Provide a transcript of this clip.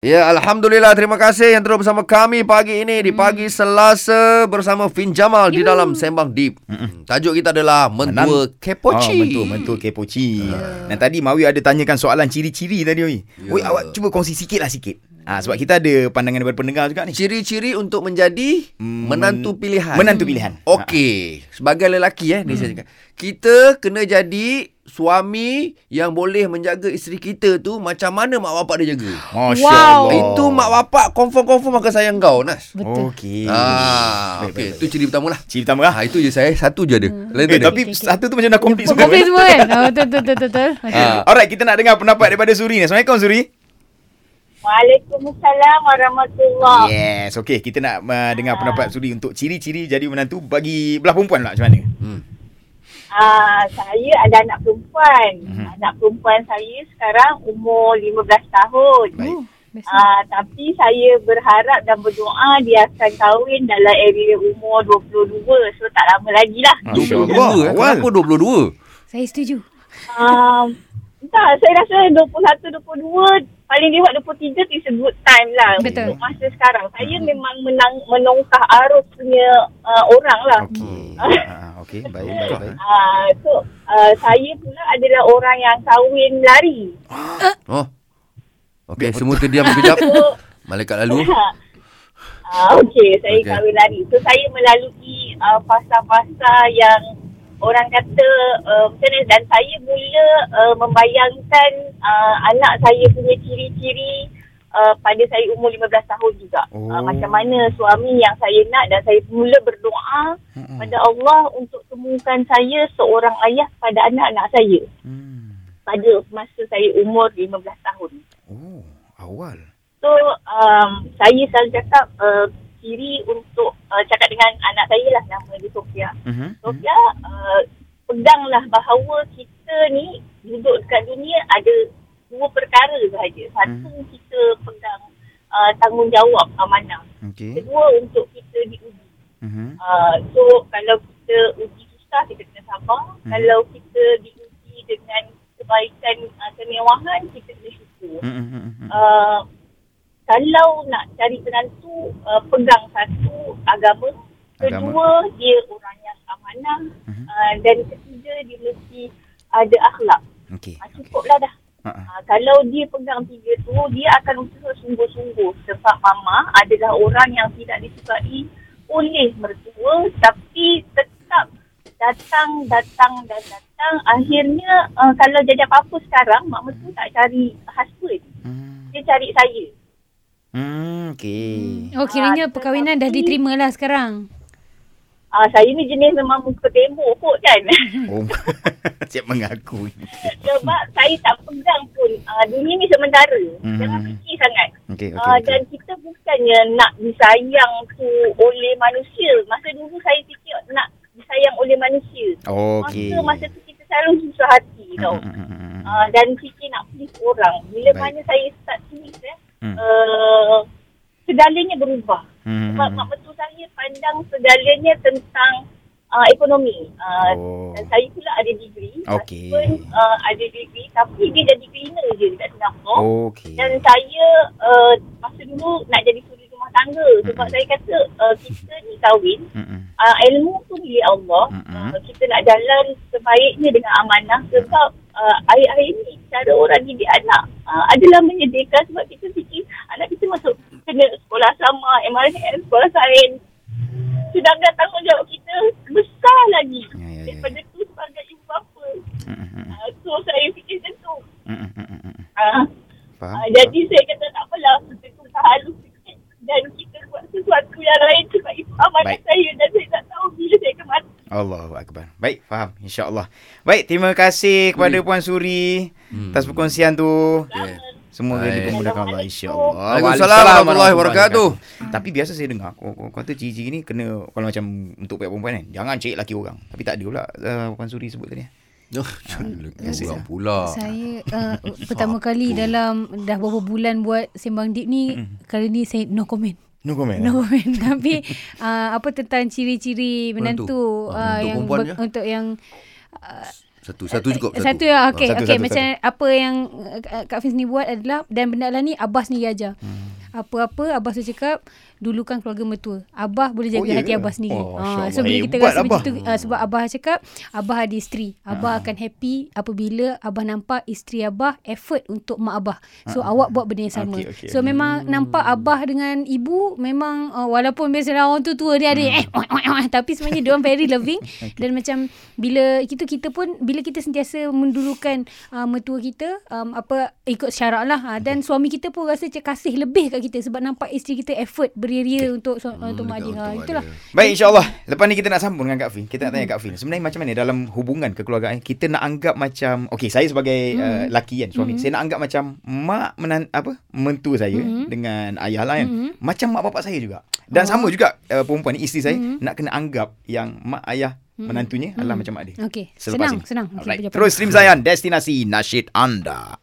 Ya, Alhamdulillah. Terima kasih yang terus bersama kami pagi ini di pagi Selasa bersama Fin Jamal di dalam Sembang Deep. Hmm, Tajuk kita adalah Mentua Kepoci. Oh, mentua, mentua kepoci. Dan tadi Mawi ada tanyakan soalan ciri-ciri tadi, Oi. Ya. Oi, awak cuba kongsi sikit lah sikit. Ah, sebab kita ada pandangan daripada pendengar juga ni. Ciri-ciri untuk menjadi Hmm, menantu men- pilihan. Menantu pilihan. Okey, sebagai lelaki eh ni saya cakap. Kita kena jadi suami yang boleh menjaga isteri kita tu macam mana mak bapak dia jaga. Masya Wow. Allah. Itu mak bapak confirm-confirm akan sayang kau, Nas. Betul. Okey. Ah, okey, baik, tu ciri pertama lah. Ciri pertama lah. Ha, itu je saya, satu je ada. Lain tak Eh, ada. tapi satu tu macam dah complete Oh, semua. Komplit kan? semua kan? Betul, betul, betul, betul. Okay. Ah, Alright, kita nak dengar pendapat daripada Suri ni. Assalamualaikum Suri. Waalaikumsalam warahmatullahi Yes, okey. Kita nak uh, dengar pendapat Suri untuk ciri-ciri jadi menantu bagi belah perempuan pula macam mana? Hmm. Ah, saya ada anak perempuan. Mhm. Anak perempuan saya sekarang umur 15 tahun. Baik. Ah, tapi saya berharap dan berdoa dia akan kahwin dalam area umur 22. So tak lama lagi lah. Masya 22 Allah. eh. Awal. Kenapa 22? Saya setuju. Um, tak, saya rasa 21, 22, paling lewat 23 is a good time lah Betul. untuk masa sekarang. Saya memang menang, menongkah arus punya uh, orang lah. Okey. Okey, baik, baik, baik. Uh, so, uh, saya pula adalah orang yang kahwin lari. Oh. Okey, semua terdiam sekejap. So, Malaikat lalu. uh, okay, saya Okey. okay. kahwin lari. So, saya melalui uh, fasa-fasa yang orang kata uh, macam mana dan saya mula uh, membayangkan uh, anak saya punya ciri-ciri uh, pada saya umur 15 tahun juga. Oh. Uh, macam mana suami yang saya nak dan saya mula berdoa Mm-mm. pada Allah untuk temukan saya seorang ayah pada anak-anak saya Hmm. pada masa saya umur 15 tahun. Oh, awal. So um, saya selalu cakap uh, ciri untuk uh, cakap dengan anak saya lah nama dia Sofia. Mhm. Sofia uh, peganglah bahawa kita ni duduk dekat dunia ada dua perkara sahaja. Satu kita pegang uh, tanggungjawab amanah. Okey. Kedua untuk kita diuji. Mhm. Uh, so kalau kita uji susah kita kena sabar. Hmm. Kalau kita diuji dengan kebaikan uh, kemewahan kita kena syukur. Mhm. Uh, kalau nak cari penantu uh, pegang satu agama, kedua dia orang yang amanah Mhm. uh, dan ketiga dia mesti ada akhlak. Okey. Uh, cukuplah dah. Ha, ha. Uh, kalau dia pegang tiga tu, dia akan usaha sungguh-sungguh sebab mama adalah orang yang tidak disukai oleh mertua tapi tetap datang, datang dan datang. Akhirnya uh, kalau jadi apa-apa sekarang, mak mertua tak cari husband. Hmm. Dia cari saya. Hmm, okey. Oh, kiranya Ah, perkahwinan dah diterima lah sekarang. Ah, saya ni jenis memang muka tembok kot kan. Oh, siap mengaku. Sebab saya tak pegang pun. Ah, dunia ni sementara. Mhm. Jangan fikir sangat. Okey, okey. Ah, okey. dan kita bukannya nak disayang tu oleh manusia. Masa dulu saya fikir nak disayang oleh manusia. Okey. Masa masa tu kita selalu susah hati tau. Hmm, hmm, hmm, hmm. Ah, dan fikir nak please orang. Bila Baik. mana saya start tulis eh, Hmm. uh, segalanya berubah. Hmm, Sebab hmm, mak mertua saya pandang segalanya tentang uh, ekonomi. Uh, Oh. Dan saya pula ada degree. Okey. Husband uh, ada degree tapi dia jadi cleaner je dekat Singapura. Okey. Dan saya uh, masa dulu nak jadi suri rumah tangga sebab Mm-mm. saya kata uh, kita ni kahwin Hmm, hmm. uh, ilmu tu milik Allah. Mm-mm. Uh, kita nak jalan sebaiknya dengan amanah sebab uh, air-air ni cara orang didik anak uh, adalah menyedihkan sebab kita fikir anak kita masuk kena sekolah sama, MRN, sekolah sains. Sedangkan tanggungjawab kita besar lagi Ya, ya, ya. daripada tu sebagai ibu bapa. Hmm, hmm, hmm. Uh, so saya fikir macam tu. Hmm, hmm, hmm, hmm. Uh, Faham? uh, jadi saya kata tak apalah, kita tu tak halus sikit dan kita buat sesuatu yang lain sebab itu amanah Baik. saya dan saya tak tahu bila saya akan mati. Allahu akbar. Baik, faham insya-Allah. Baik, terima kasih kepada Puan Suri Hmm. atas perkongsian tu. Yeah. Semua Baik. dipermudahkan Allah insya-Allah. Waalaikumsalam warahmatullahi wabarakatuh. Tapi biasa saya dengar kau, kau kata ciri-ciri ni kena kalau macam untuk pihak perempuan kan. Jangan cari laki orang. Tapi tak ada pula uh, Puan Suri sebut tadi. Oh, orang lah. pula. Saya uh, pertama kali dalam dah beberapa bulan buat sembang deep ni, kali ni saya no comment. No comment. No comment. Tapi uh, apa tentang ciri-ciri Menantu. menantu Ah, uh, untuk yang perempuan ber- je? untuk yang uh, Satu, satu cukup. Satu. Satu ya, okey. Satu, Okey, satu, macam apa yang Kak Fiz ni buat adalah dan benda lah ni Abah sendiri ajar. Hmm. Apa-apa Abah saya cakap dulukan keluarga mertua. Abah boleh jaga Oh, ya hati? Abah sendiri. Oh, Masya so bila Allah. kita rasa macam Abah. tu uh, sebab Abah cakap Abah ada isteri. Abah akan happy apabila Abah nampak isteri Abah effort untuk mak Abah. So awak buat benda yang sama. Okey, okey. So memang nampak Abah dengan ibu memang uh, walaupun biasalah orang tu tua dia ada eh tapi sebenarnya dia orang very loving dan macam bila itu kita pun bila kita sentiasa mendulukan uh, mertua kita um, apa ikut syarat lah uh, dan suami kita pun rasa macam kasih lebih kat kita sebab nampak isteri kita effort beria-ria untuk su- untuk mak. Ha, itulah. ada. Baik insyaAllah. Lepas ni kita nak sambung dengan Kak Fin. Kita nak tanya Kak Fin Sebenarnya macam mana Dalam hubungan kekeluargaan Kita nak anggap macam Okay saya sebagai uh, laki kan Suami Saya nak anggap macam Mak menan, apa Mentua saya Dengan ayah lah kan. Macam mak bapak saya juga. Dan sama juga uh, Perempuan ni Isteri saya Nak kena anggap Yang mak ayah Menantunya Adalah macam mak dia Okey. Senang, ini. senang. Okey, berjawapan. Terus Stream Zayan Destinasi Nasyid anda